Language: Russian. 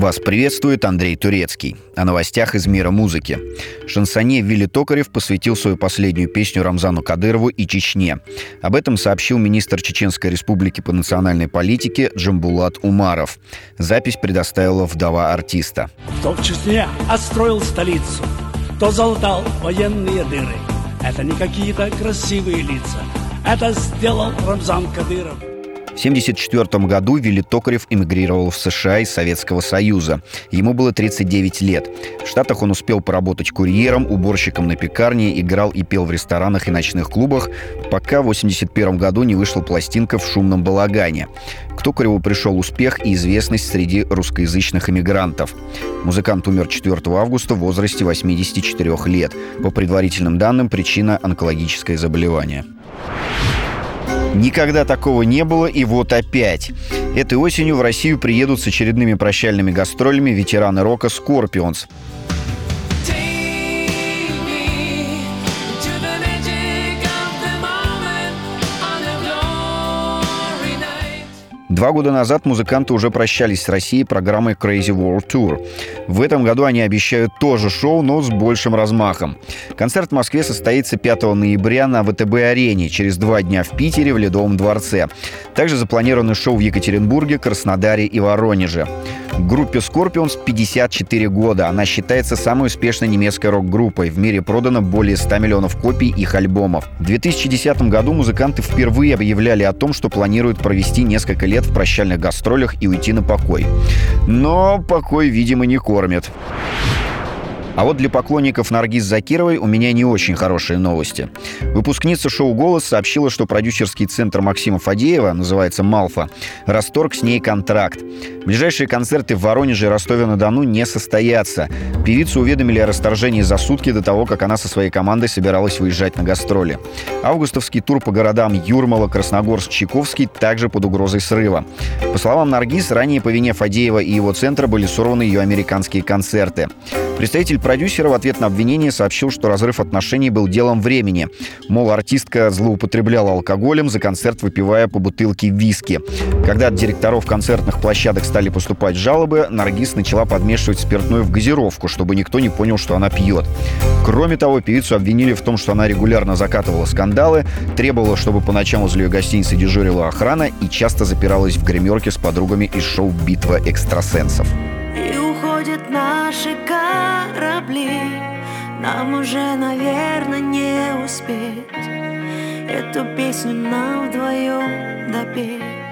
Вас приветствует Андрей Турецкий. О новостях из мира музыки. Шансоне Вилли Токарев посвятил свою последнюю песню Рамзану Кадырову и Чечне. Об этом сообщил министр Чеченской республики по национальной политике Джамбулат Умаров. Запись предоставила вдова артиста. Кто в Чечне отстроил столицу, кто залатал военные дыры. Это не какие-то красивые лица. Это сделал Рамзан Кадыров. В 1974 году Вилли Токарев эмигрировал в США из Советского Союза. Ему было 39 лет. В Штатах он успел поработать курьером, уборщиком на пекарне, играл и пел в ресторанах и ночных клубах, пока в 1981 году не вышла пластинка в шумном балагане. К Токареву пришел успех и известность среди русскоязычных иммигрантов. Музыкант умер 4 августа в возрасте 84 лет. По предварительным данным, причина – онкологическое заболевание. Никогда такого не было, и вот опять. Этой осенью в Россию приедут с очередными прощальными гастролями ветераны рока «Scorpions». Два года назад музыканты уже прощались с Россией программой Crazy World Tour. В этом году они обещают тоже шоу, но с большим размахом. Концерт в Москве состоится 5 ноября на ВТБ-арене, через два дня в Питере в Ледовом дворце. Также запланированы шоу в Екатеринбурге, Краснодаре и Воронеже. Группе Scorpions 54 года. Она считается самой успешной немецкой рок-группой. В мире продано более 100 миллионов копий их альбомов. В 2010 году музыканты впервые объявляли о том, что планируют провести несколько лет в прощальных гастролях и уйти на покой. Но покой, видимо, не кормит. А вот для поклонников Наргиз Закировой у меня не очень хорошие новости. Выпускница шоу «Голос» сообщила, что продюсерский центр Максима Фадеева, называется «Малфа», расторг с ней контракт. Ближайшие концерты в Воронеже и Ростове-на-Дону не состоятся. Певицу уведомили о расторжении за сутки до того, как она со своей командой собиралась выезжать на гастроли. Августовский тур по городам Юрмала, Красногорск, Чайковский также под угрозой срыва. По словам Наргиз, ранее по вине Фадеева и его центра были сорваны ее американские концерты. Представитель продюсера в ответ на обвинение сообщил, что разрыв отношений был делом времени. Мол, артистка злоупотребляла алкоголем, за концерт выпивая по бутылке виски. Когда от директоров концертных площадок стали поступать жалобы, Наргиз начала подмешивать спиртное в газировку, чтобы никто не понял, что она пьет. Кроме того, певицу обвинили в том, что она регулярно закатывала скандалы, требовала, чтобы по ночам возле ее гостиницы дежурила охрана и часто запиралась в гримерке с подругами из шоу «Битва экстрасенсов». И уходят наши корабли Нам уже, наверное, не успеть Эту песню нам вдвоем допеть